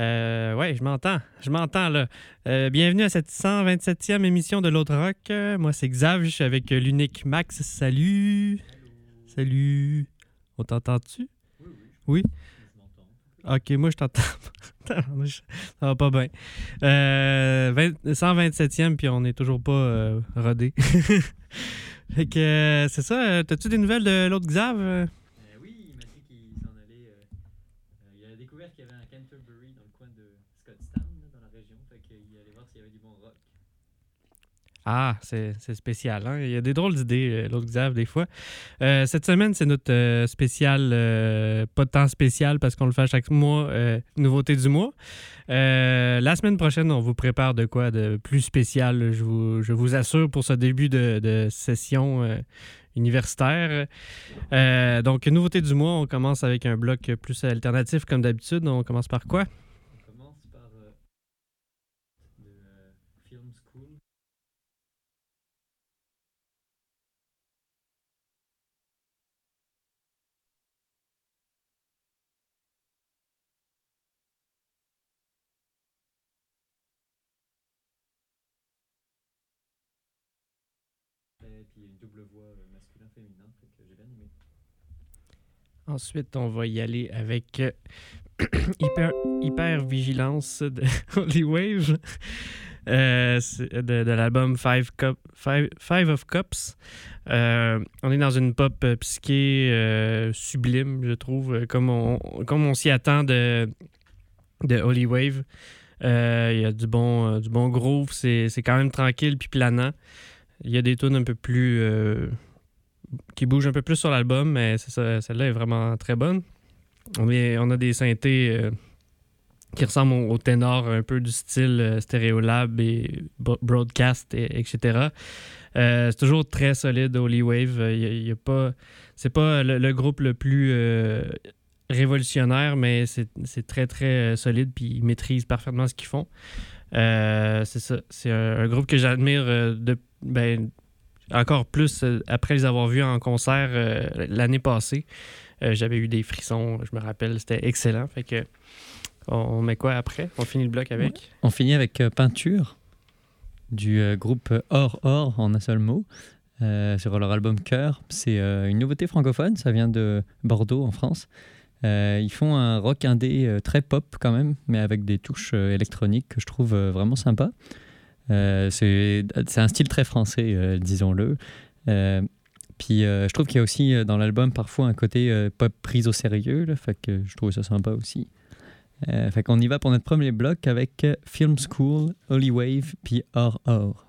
Euh, ouais, je m'entends. Je m'entends, là. Euh, bienvenue à cette 127e émission de l'autre rock. Euh, moi, c'est Xav. Je suis avec euh, l'unique Max. Salut. Salut. On t'entend-tu? Oui, oui. Ok, moi, je t'entends. Ça va pas bien. Euh, 20 127e, puis on n'est toujours pas euh, rodé. fait que, euh, c'est ça. euh, T'as-tu des nouvelles de l'autre Xav? euh? Euh, oui, il m'a dit qu'il s'en allait. euh, euh, il a découvert qu'il y avait un Canterbury dans le coin de Scottstown, là, dans la région. Fait qu'il allait voir s'il y avait du bon rock. Ah, c'est spécial. Hein? Il y a des drôles d'idées, euh, l'autre Xav, des fois. Euh, cette semaine, c'est notre euh, spécial, pas de temps spécial parce qu'on le fait chaque mois, nouveauté du mois. La semaine prochaine, on vous prépare de quoi de plus spécial, je vous, assure, pour ce début de, de session universitaire. Donc, nouveauté du mois, on commence avec un bloc plus alternatif comme d'habitude. On commence par quoi? On commence par euh, de euh, Film School. Et puis une double voix euh, masculin-féminin, que j'ai bien. Ensuite, on va y aller avec euh, hyper, Vigilance de Holy Wave euh, de, l'album Five, of Cups. On est dans une pop psyché sublime, je trouve, comme on, s'y attend de, de Holy Wave. Il y a du bon, du bon groove, c'est quand même tranquille puis planant. Il y a des tunes un peu plus. euh, qui bougent un peu plus sur l'album, mais celle-là est vraiment très bonne. On, a des synthés euh, qui ressemblent au, ténor un peu du style euh, Stereolab et Broadcast, et- etc. Euh, c'est toujours très solide, Holy Wave. Il y a- pas, c'est pas le, groupe le plus révolutionnaire, mais c'est très, très solide, puis ils maîtrisent parfaitement ce qu'ils font. C'est ça. C'est un, groupe que j'admire euh, ben, encore plus euh, après les avoir vus en concert euh, l'année passée. Euh, J'avais eu des frissons, je me rappelle, c'était excellent. Fait que on, met quoi après? On finit le bloc avec? On finit avec euh, Peinture du groupe Or Or en un seul mot sur leur album Cœur. C'est une nouveauté francophone, ça vient de Bordeaux en France. Ils font un rock indé très pop quand même, mais avec des touches électroniques que je trouve vraiment sympa. Euh, c'est un style très français, euh, disons-le. Euh, puis je trouve qu'il y a aussi dans l'album parfois un côté euh, pop prise au sérieux, là, fait que je trouve ça sympa aussi. Fait qu'on y va pour notre premier bloc avec Film School, Holy Wave, puis Or Or.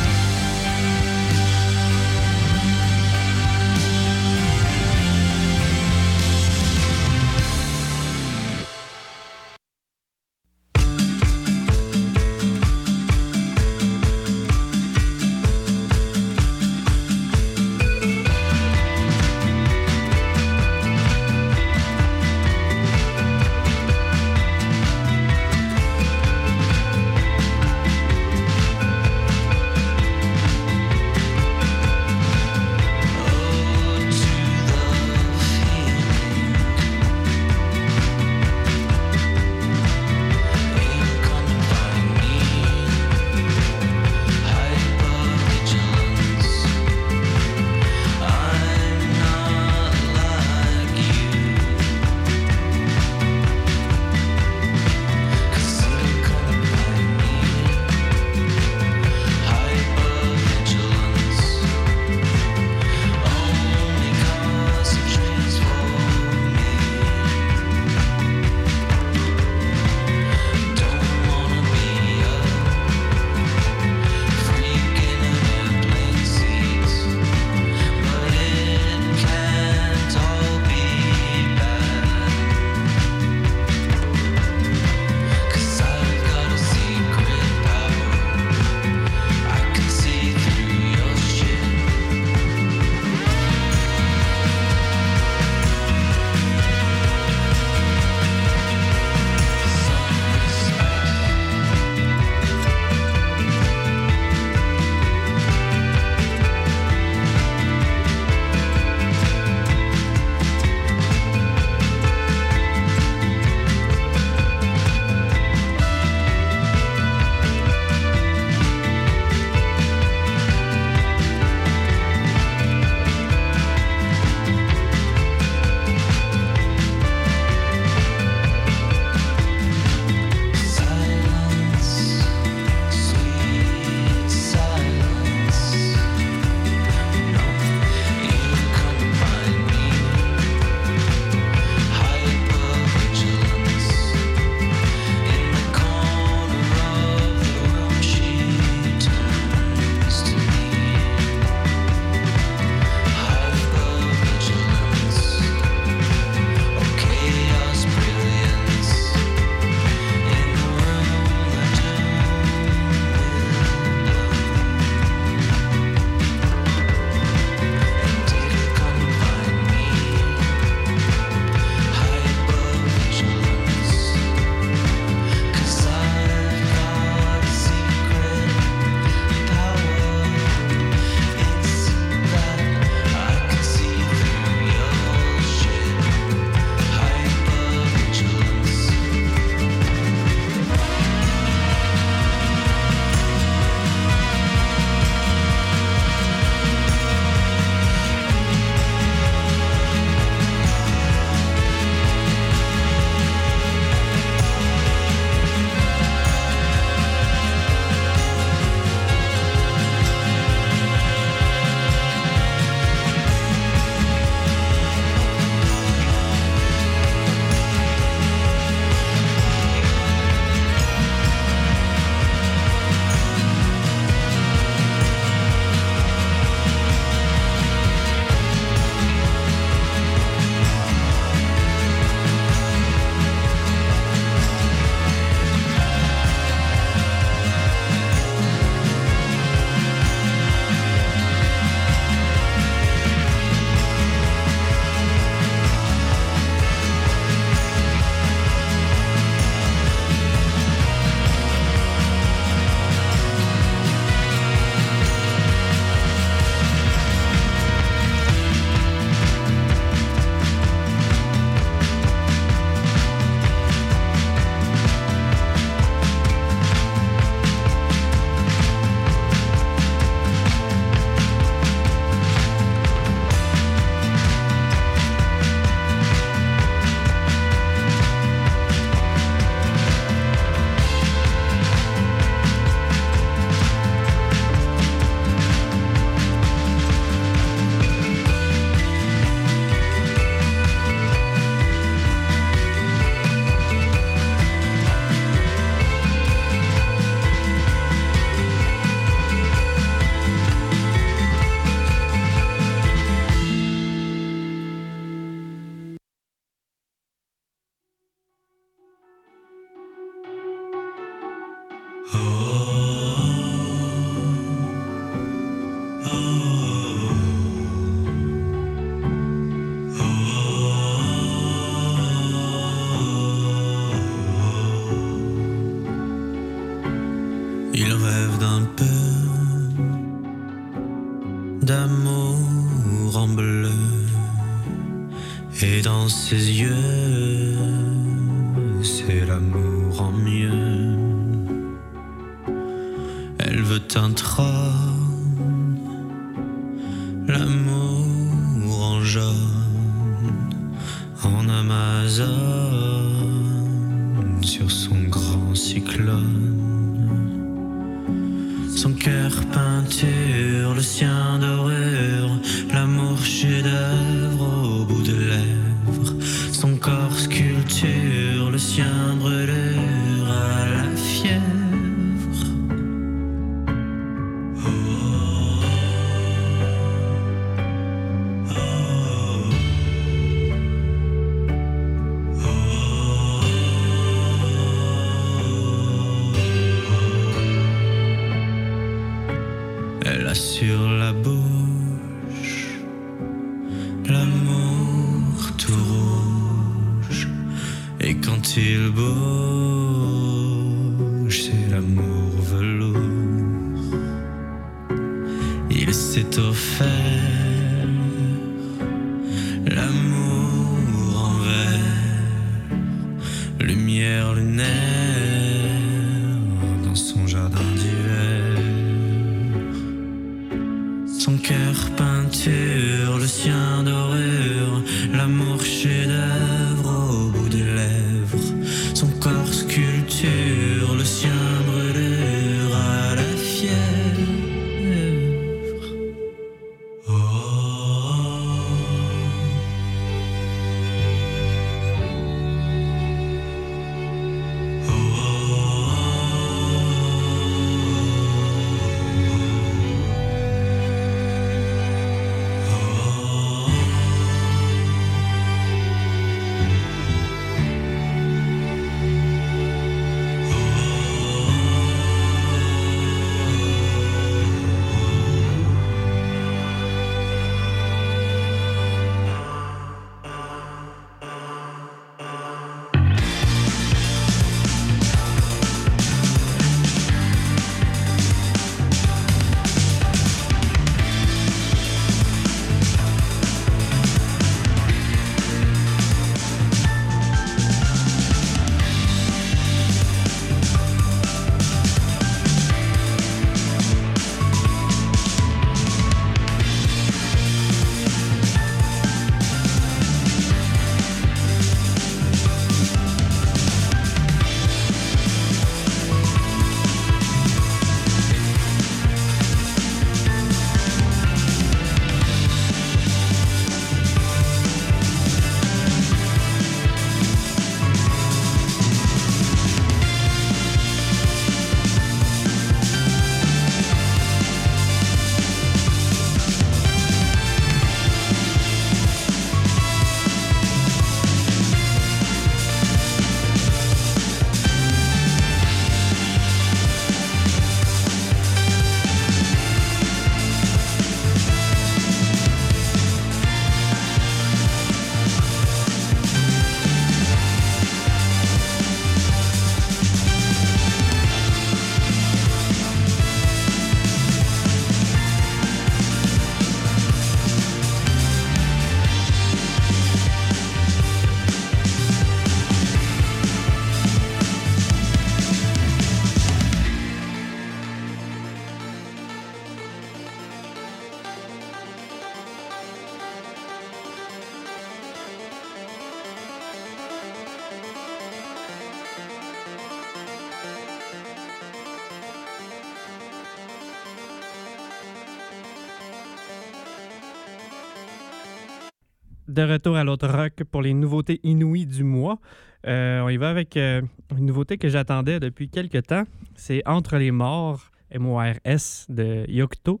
De retour à l'autre rock pour les nouveautés inouïes du mois. Euh, on y va avec euh, une nouveauté que j'attendais depuis quelques temps. C'est Entre les morts, M-O-R-S, de Yocto.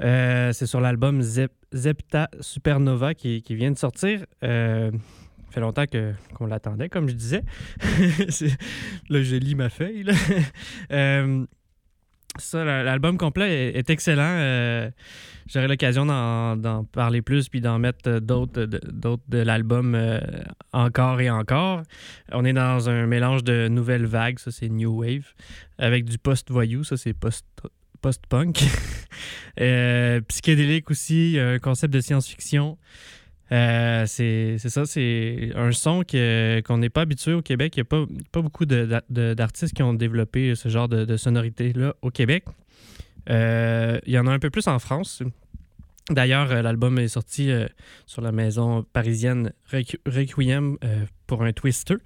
Euh, c'est sur l'album Zep- Zepta Supernova qui, qui vient de sortir. Ça fait longtemps qu'on l'attendait, comme je disais. Là, je lis ma feuille. ça, la- l'album complet est, excellent. Euh, J'aurai l'occasion d'en, parler plus puis d'en mettre euh, d'autres de, l'album euh, encore et encore. On est dans un mélange de nouvelles vagues, ça c'est New Wave, avec du post-voyou, ça c'est post- post-punk. Psychédélique aussi, un concept de science-fiction. Euh, c'est ça, c'est un son qu'on n'est pas habitué au Québec. Il n'y a pas, pas beaucoup d'artistes qui ont développé ce genre de, sonorité-là au Québec. Euh, il y en a un peu plus en France. D'ailleurs, euh, l'album est sorti sur la maison parisienne Requ- Requiem pour un Twister.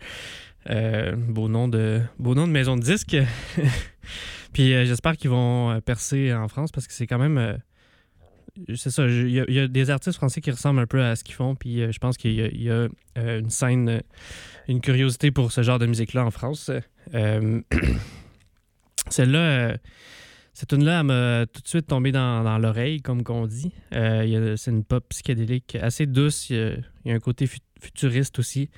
Beau, nom de, beau nom de maison de disque. Puis j'espère qu'ils vont percer en France parce que c'est quand même. C'est ça, il y, a- des artistes français qui ressemblent un peu à ce qu'ils font. Puis euh, je pense qu'il y a, euh, une scène, euh, une curiosité pour ce genre de musique-là en France. Celle-là. cette tune-là, elle m'a tout de suite tombé dans, l'oreille, comme qu'on dit. C'est une pop psychédélique assez douce. Il y a, un côté fu- futuriste aussi.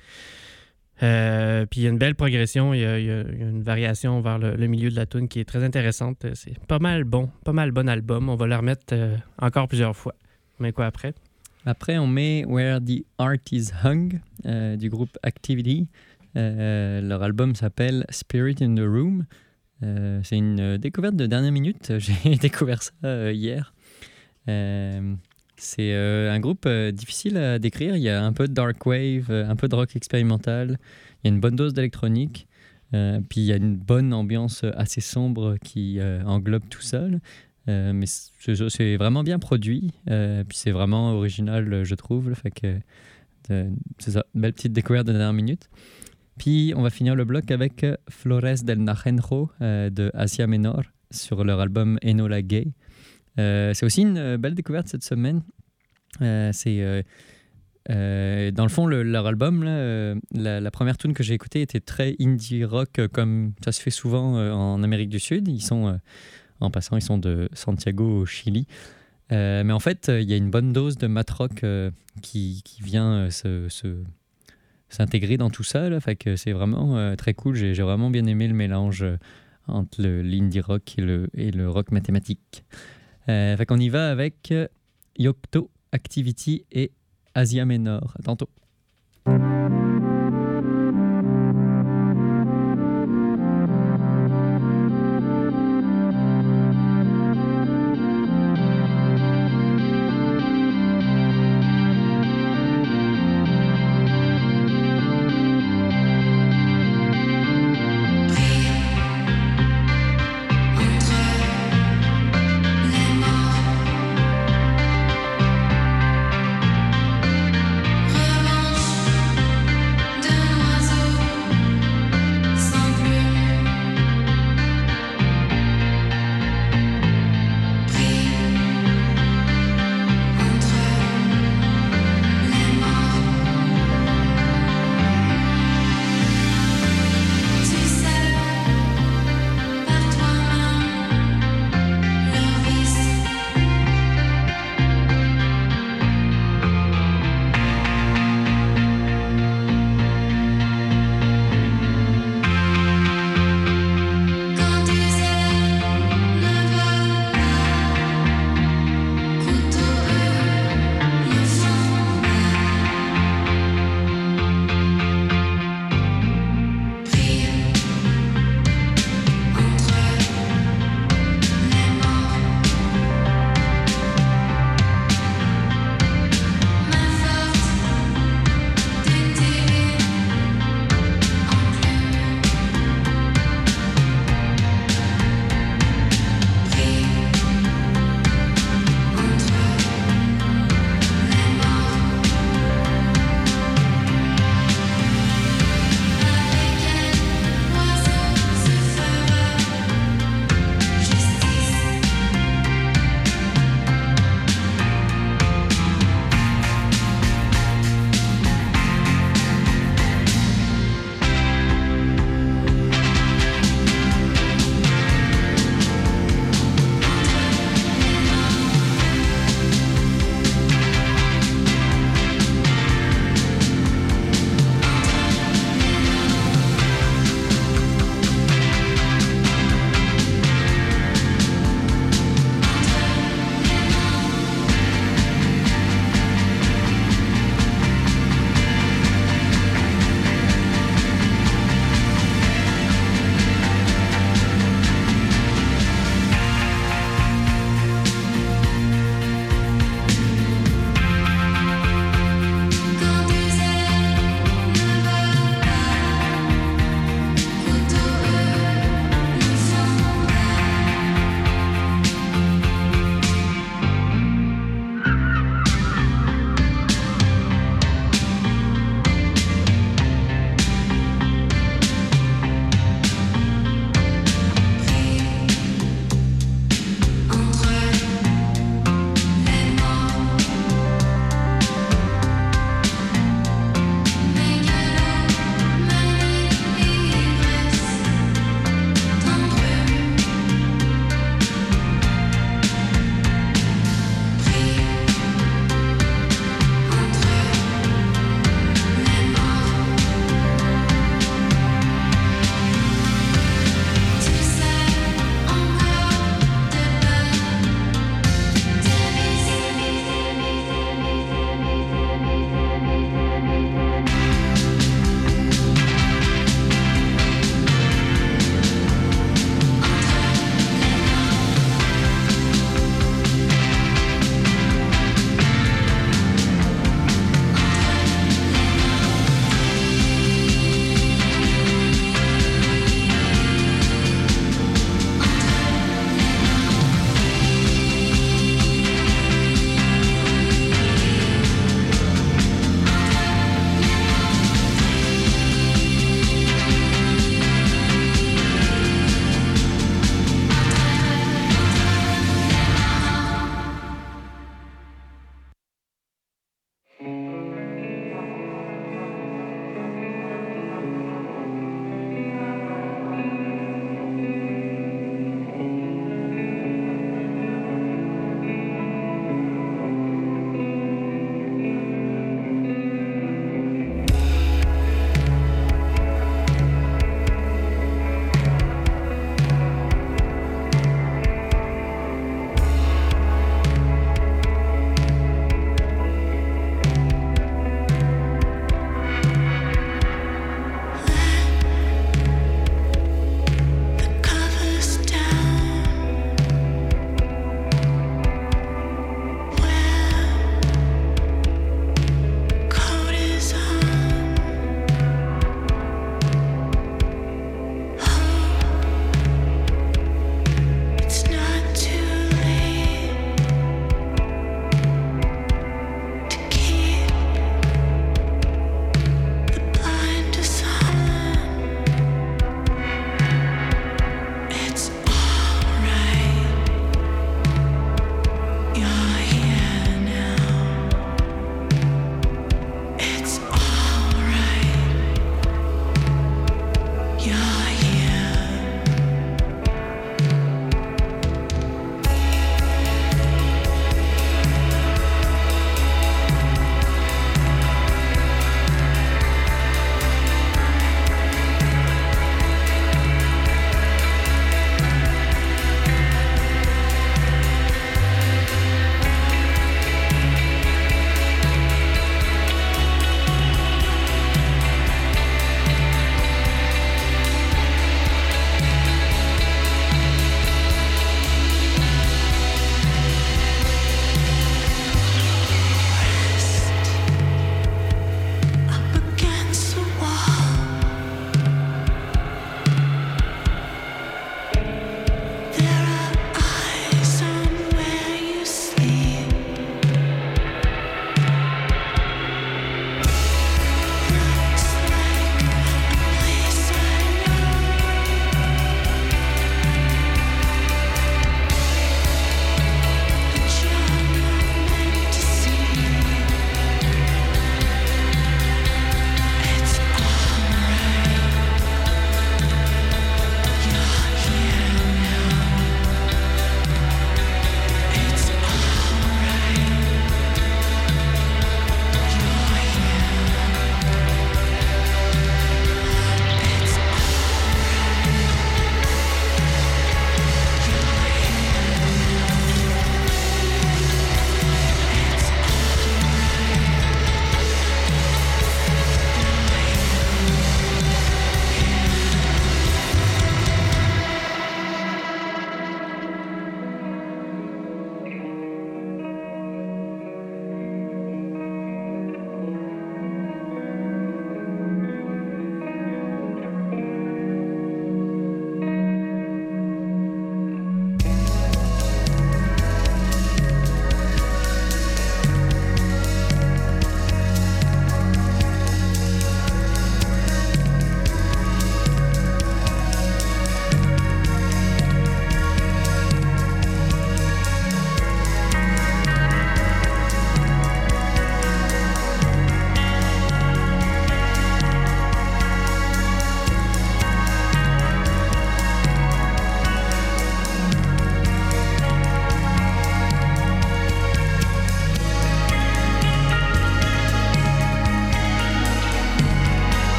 Euh, puis il y a une belle progression. Il y a, une variation vers le, milieu de la tune qui est très intéressante. C'est pas mal bon, pas mal bon album. On va le remettre euh, encore plusieurs fois. Mais quoi après? Après, on met Where the Art is Hung euh, du groupe Activity. Leur album s'appelle Spirit in the Room. C'est une découverte de dernière minute. J'ai découvert ça hier. C'est euh, un groupe euh, difficile à décrire. Il y a un peu de dark wave, euh, un peu de rock expérimental. Il y a une bonne dose d'électronique. Puis il y a une bonne ambiance assez sombre qui englobe tout. Euh, mais c'est vraiment bien produit. puis c'est vraiment original, je trouve. Fait que c'est ça, belle petite découverte de dernière minute. Puis on va finir le bloc avec Flores del euh, de Asia Menor sur leur album Enola Gay. Euh, c'est aussi une euh, belle découverte cette semaine. Euh, c'est dans le fond le- leur album là, la, première tune que j'ai écoutée était très indie rock comme ça se fait souvent en Amérique du Sud. Ils sont en passant ils sont de Santiago au Chili. Mais en fait, il y a une bonne dose de mat rock qui, vient s'intégrer dans tout ça. Là, que c'est vraiment très cool. J'ai, vraiment bien aimé le mélange entre le, l'indie rock et le rock mathématique. Euh, fait qu'on y va avec euh, Yocto, Activity et Asia Menor. À tantôt.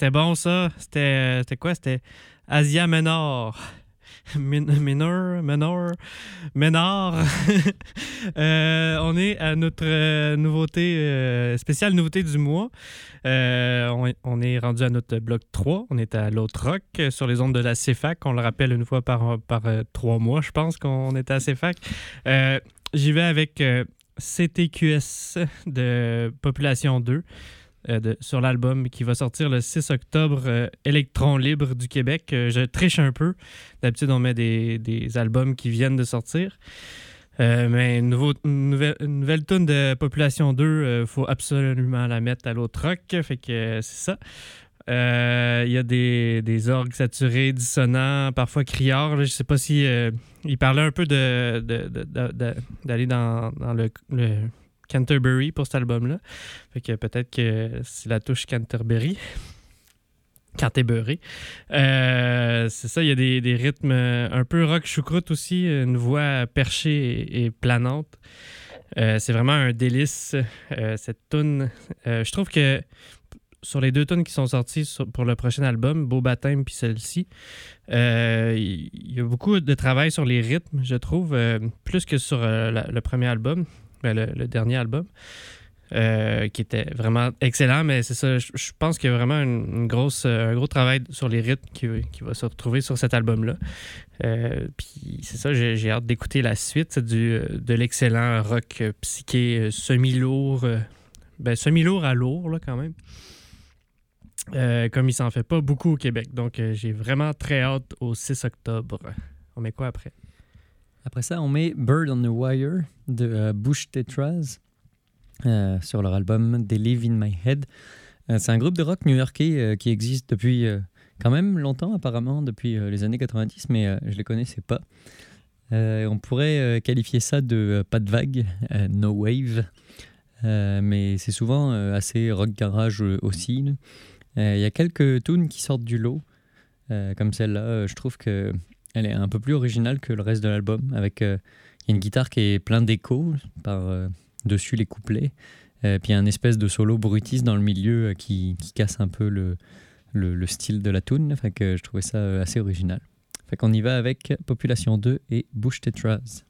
C'était bon, ça. C'était c'était quoi? C'était Asia Menor. Min- Minor, Menor, Menor. Euh, on est à notre euh, nouveauté, euh, spéciale nouveauté du mois. Euh, on, est, rendu à notre bloc 3. On est à l'autre rock euh, sur les ondes de la CFAC. On le rappelle une fois par, par euh, trois mois, je pense qu'on est à CFAC. Euh, J'y vais avec euh, CTQS de Population 2 euh, de- sur l'album qui va sortir le 6 octobre, euh, Électron Libre du Québec. Euh, je triche un peu. D'habitude, on met des, des albums qui viennent de sortir. Euh, mais nouveau, une nouvelle, nouvelle tune de Population 2, il faut absolument la mettre à l'autre rock. Fait que euh, c'est ça. Euh, Il y a des, orgues saturés, dissonants, parfois criards. là. Je sais pas si. euh, il parlait un peu d'aller dans, le Canterbury pour cet album-là. Fait que peut-être que c'est la touche Canterbury. Canterbury. Euh, c'est ça, il y a des, des rythmes euh, un peu rock choucroute aussi, une voix perchée et, planante. Euh, c'est vraiment un délice, cette tune. je trouve que sur les deux tunes qui sont sorties pour le prochain album, Beau Baptême puis celle-ci, il y a beaucoup de travail sur les rythmes, je trouve, plus que sur le premier album, ben, le, dernier album, euh, qui était vraiment excellent. Mais c'est ça, je, pense qu'il y a vraiment une, grosse, euh, un gros travail sur les rythmes qui, qui va se retrouver sur cet album-là. Euh, puis c'est ça, j'ai hâte d'écouter la suite du, de l'excellent rock psyché semi-lourd, ben, semi-lourd à lourd là, quand même. Comme il s'en fait pas beaucoup au Québec. Donc, j'ai vraiment très hâte au 6 octobre. On met quoi après? Après ça, on met Bird on the Wire de euh, Bush Tetras euh, sur leur album They Live in My Head. Euh, c'est un groupe de rock new-yorkais qui existe depuis quand même longtemps, apparemment, depuis les années 90, mais je les connaissais pas. On pourrait qualifier ça de pas de vague, no wave, mais c'est souvent assez rock garage aussi. Il y a quelques tunes qui sortent du lot, comme celle-là. je trouve que elle est un peu plus originale que le reste de l'album. Avec, euh, une guitare qui est plein d'échos par euh, dessus les couplets. Euh, puis un espèce de solo brutis dans le milieu euh, qui, casse un peu le, le, le style de la tune. Je trouvais ça assez original. Fait qu'on y va avec Population 2 et Bush Tetras.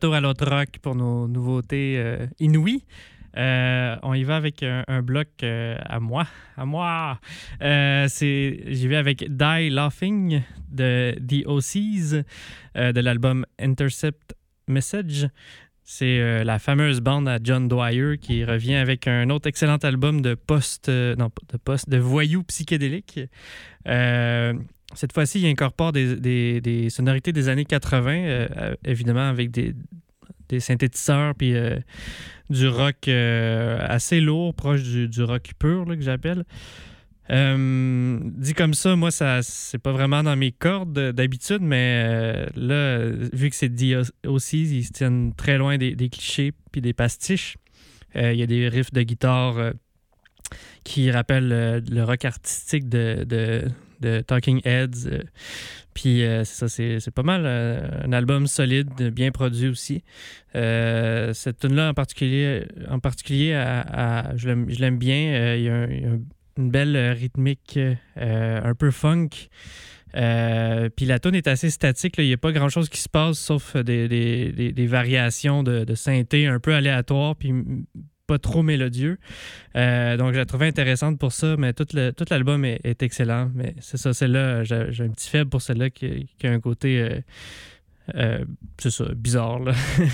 Retour à l'autre rock pour nos nouveautés euh, inouïes. Euh, on y va avec un, bloc euh, à moi. À moi! C'est, j'y vais avec Die Laughing de The OCs de l'album Intercept Message. C'est la fameuse bande à John Dwyer qui revient avec un autre excellent album de post, non, de post, de voyous psychédéliques. Cette fois-ci, il incorpore des, sonorités des années 80, euh, euh, évidemment avec des, synthétiseurs puis euh, du rock assez lourd, proche du, rock pur là, que j'appelle. Dit comme ça, moi, ça c'est pas vraiment dans mes cordes d'habitude, mais là, vu que c'est dit aussi, ils se tiennent très loin des, clichés puis des pastiches. Il y a des riffs de guitare qui rappellent le rock artistique de, de Talking Heads. euh, puis euh, ça, c'est pas mal. euh, un album solide, bien produit aussi. Cette tune-là en particulier, en particulier je l'aime- bien. Il y a, une belle rythmique, un peu funk. Puis la tune est assez statique. Il n'y a pas grand-chose qui se passe sauf des, des- des- variations de, de synthé un peu aléatoires puis pas trop mélodieux. Euh, donc, je la trouvais intéressante pour ça, mais tout tout l'album est, excellent. Mais c'est ça, celle-là, j'ai un petit faible pour celle-là qui, a un côté, euh, euh, c'est ça, bizarre.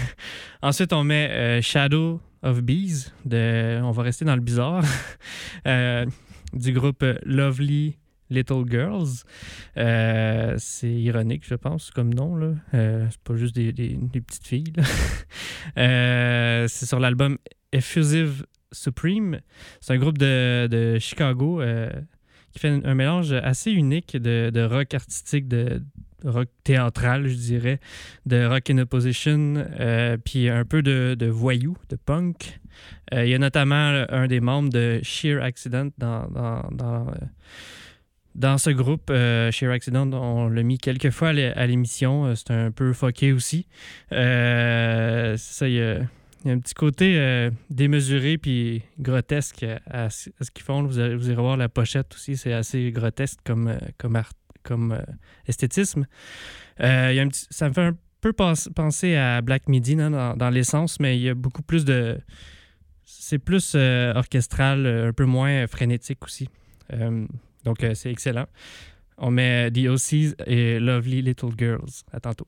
Ensuite, on met Shadow of Bees. De, on va rester dans le bizarre. Du groupe Lovely Little Girls. C'est ironique, je pense, comme nom. Là. C'est pas juste des, petites filles. c'est sur l'album Effusive Supreme. C'est un groupe de, de Chicago euh, qui fait un, mélange assez unique de, de rock artistique, de rock théâtral, je dirais, de rock in opposition, euh, puis un peu de, voyou, de punk. Euh, il y a notamment un des membres de Sheer Accident dans, dans, dans, ce groupe. Sheer Accident, on l'a mis quelques fois à l'é- à l'émission. C'est un peu fucké aussi. Ça, y a, il y a un petit côté euh, démesuré puis grotesque à, ce qu'ils font. Vous, vous irez voir la pochette aussi. C'est assez grotesque comme, euh, comme, art- comme euh, esthétisme. Ça me fait un peu pens- penser à Black Midi non, dans, dans l'essence, mais il y a beaucoup plus de. C'est plus orchestral, un peu moins frénétique aussi. Donc, c'est excellent. On met The OCs et Lovely Little Girls. À tantôt.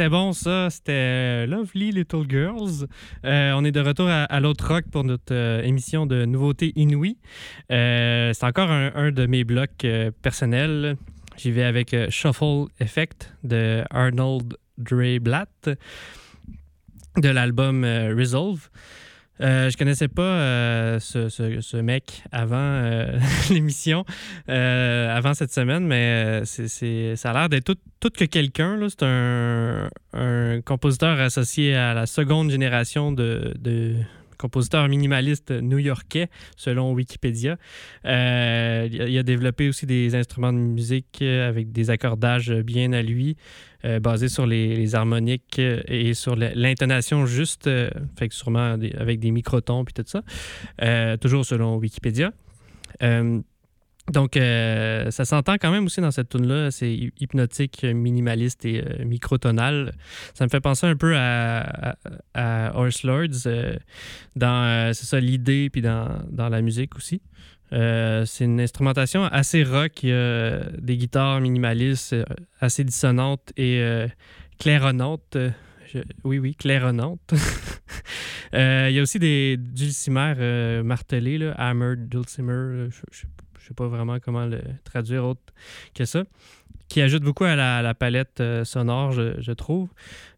C'était bon ça. C'était euh, Lovely Little Girls. Euh, on est de retour à, l'autre rock pour notre euh, émission de nouveautés inouïes. C'est encore un, un de mes blocs personnels. J'y vais avec Shuffle Effect de Arnold Dreyblatt de l'album Resolve. Euh, je connaissais pas euh, ce, ce- mec avant euh, l'émission, avant cette semaine, mais c'est, ça a l'air d'être tout, que quelqu'un. C'est un, un compositeur associé à la seconde génération de, de compositeurs minimalistes new-yorkais, selon Wikipédia. Il, a, développé aussi des instruments de musique avec des accordages bien à lui, euh, basés sur les, harmoniques euh, et sur l'intonation juste, euh, fait que sûrement avec des microtons puis tout ça. Toujours selon Wikipédia. Donc, ça s'entend quand même aussi dans cette tune-là. C'est hy- hypnotique, minimaliste et microtonal. Ça me fait penser un peu à, à, Horse Lords, dans, c'est ça, l'idée, puis dans, dans la musique aussi. Euh, c'est une instrumentation assez rock. Des guitares minimalistes, euh, assez dissonantes et euh, claironnantes. Oui, oui, claironnantes. Il y a aussi des dulcimères martelés, là, hammered dulcimer. Je, je sais pas vraiment comment le traduire autre que ça. Qui ajoute beaucoup à la, la palette euh, sonore, je, trouve.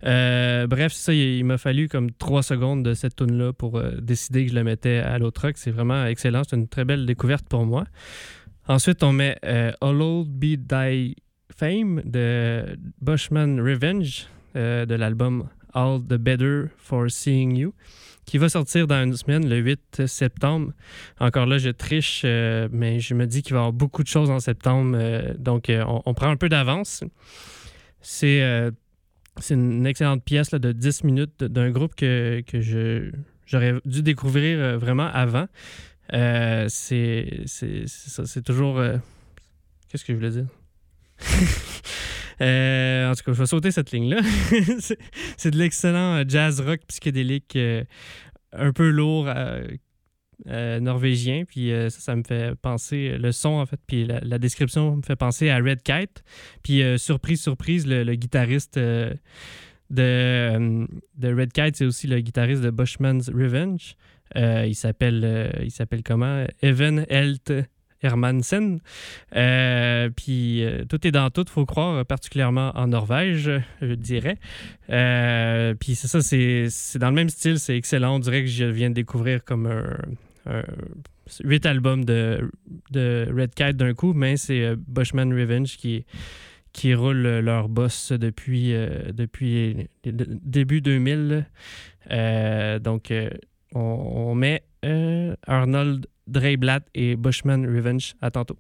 Euh, bref, ça, il, m'a fallu comme trois secondes de cette tune-là pour euh, décider que je le mettais à l'autre. C'est vraiment excellent. C'est une très belle découverte pour moi. Ensuite, on met euh, Hallowed Be Thy Fame de Bushman Revenge de l'album All the Better for Seeing You qui va sortir dans une semaine, le 8 septembre. Encore là, je triche, euh, mais je me dis qu'il va y avoir beaucoup de choses en septembre. euh, donc, euh, on, prend un peu d'avance. C'est une excellente pièce là, de 10 minutes d'un groupe que, que j'aurais dû découvrir vraiment avant. Euh, c'est, toujours. Qu'est-ce que je voulais dire? Euh, en tout cas, je vais sauter cette ligne-là. c'est, de l'excellent euh, jazz rock psychédélique, euh, un peu lourd, norvégien. Puis ça, ça me fait penser, le son en fait, puis la, description me fait penser à Red Kite. Puis surprise, surprise, le, le guitariste de, de Red Kite, c'est aussi le guitariste de Bushman's Revenge. Il s'appelle il s'appelle comment? Evan Helt Hermansen. Euh, puis euh, tout est dans tout, faut croire, particulièrement en Norvège, je dirais. Euh, puis c'est ça, c'est dans le même style, c'est excellent. On dirait que je viens de découvrir comme un, huit albums de, Red Kite d'un coup, mais c'est Bushman Revenge qui, qui roule leur boss depuis, début 2000. Euh, donc, on, met Arnold Dreyblatt et Bushman Revenge. À tantôt.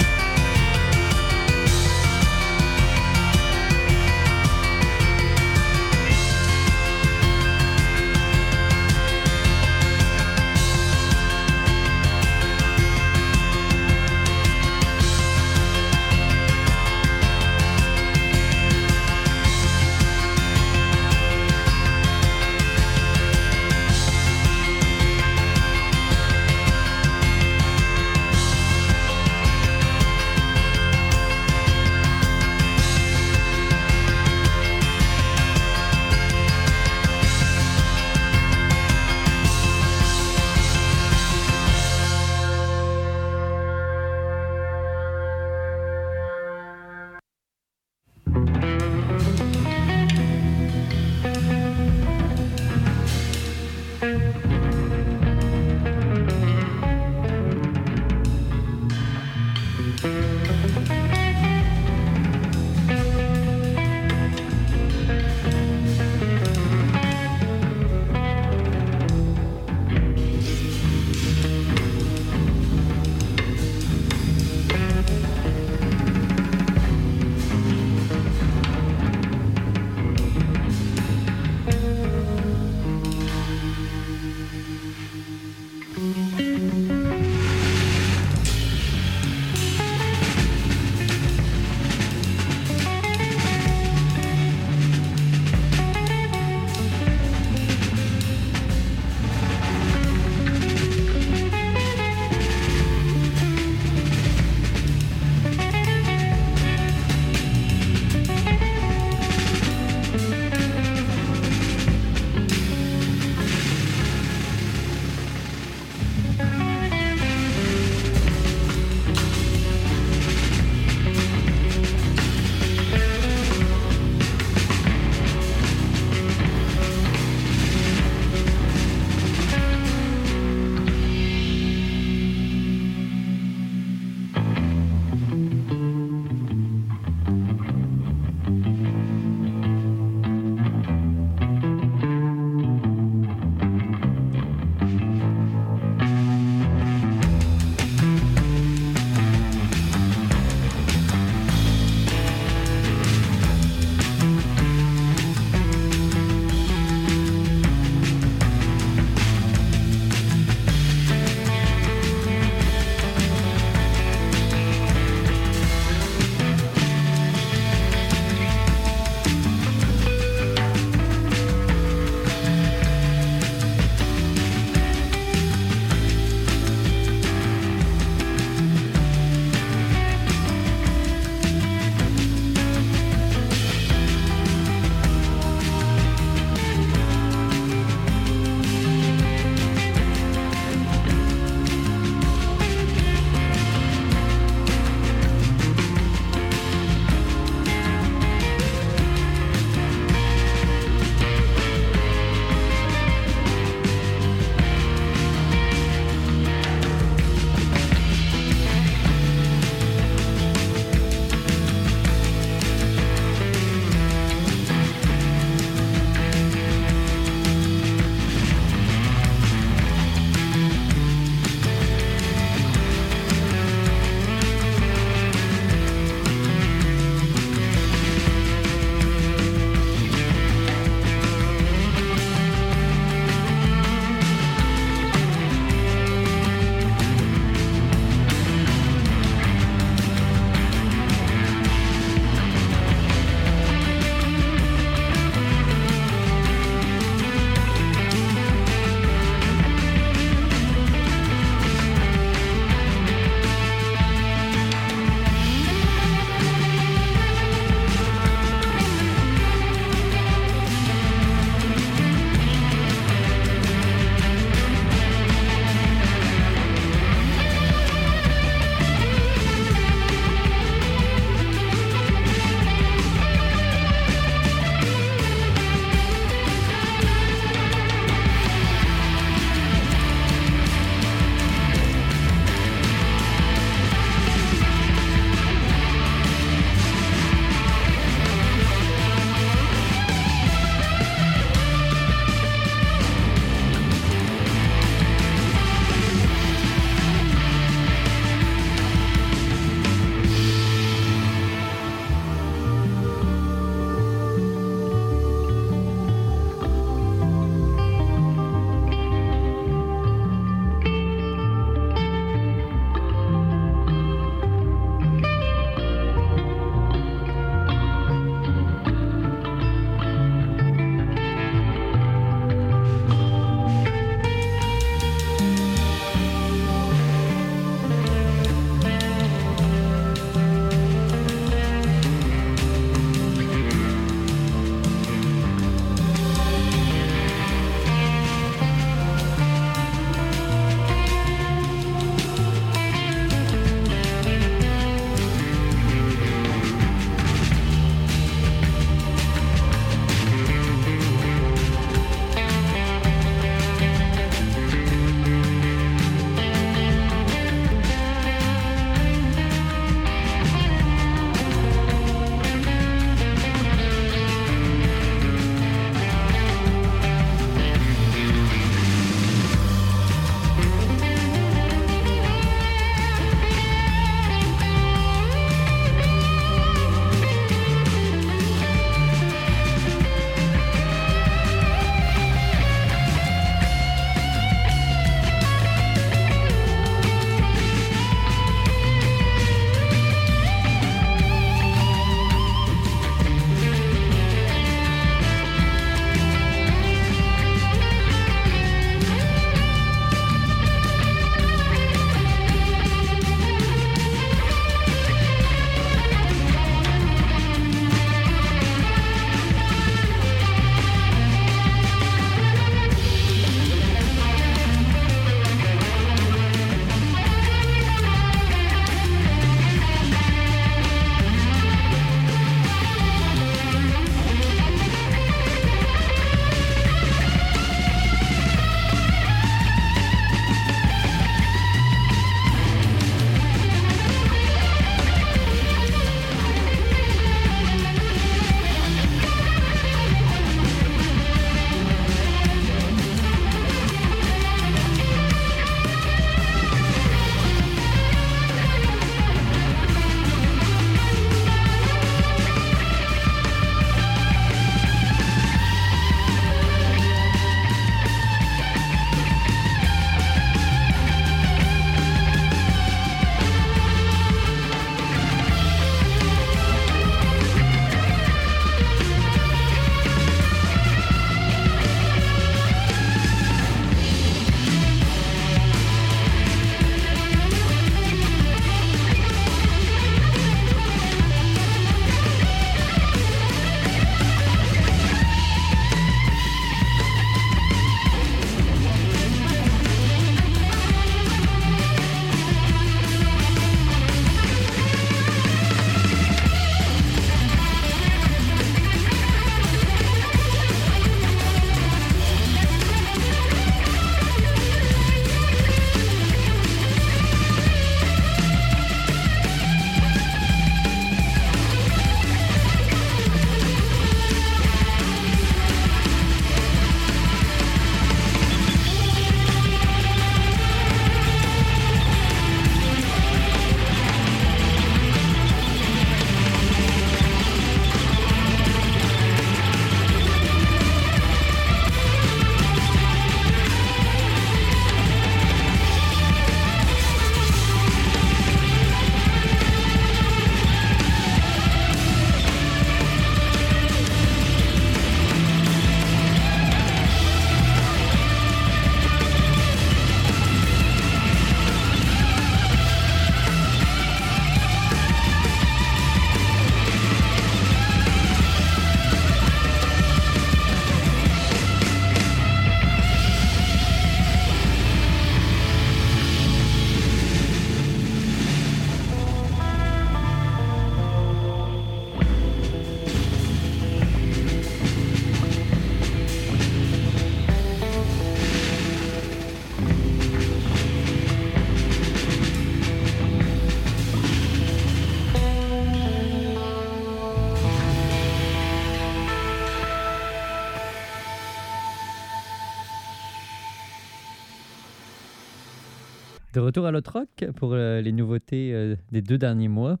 De retour à l'autre rock pour euh, les nouveautés euh, des deux derniers mois.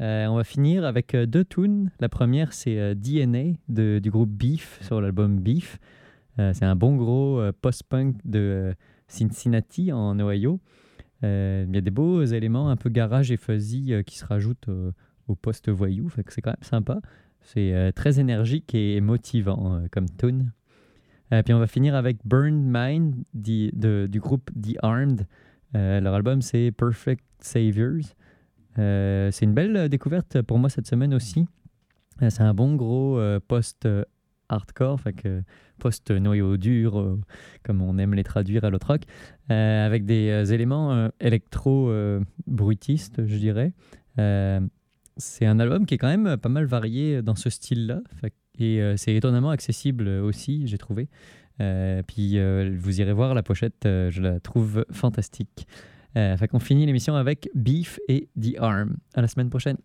Euh, on va finir avec deux tunes. La première, c'est DNA du groupe Beef sur l'album Beef. C'est un bon gros post-punk de Cincinnati en Ohio. Il y a des beaux éléments un peu garage et fuzzy qui se rajoutent au. Fait que c'est quand même sympa. C'est très énergique et motivant comme tune. Puis on va finir avec Burn Mind du groupe The Armed. Euh, leur album, c'est Perfect Saviors. Euh, c'est une belle euh, découverte pour moi cette semaine aussi. C'est un bon gros post-hardcore, fait post-noyau dur, comme on aime les traduire à l'autre rock, avec des éléments électro-bruitistes, je dirais. C'est un album qui est quand même pas mal varié dans ce style-là, et c'est étonnamment accessible aussi, j'ai trouvé. Euh, puis euh, vous irez voir la pochette, euh, je la trouve fantastique. Fait qu'on finit l'émission avec Beef et The Arm. À la semaine prochaine.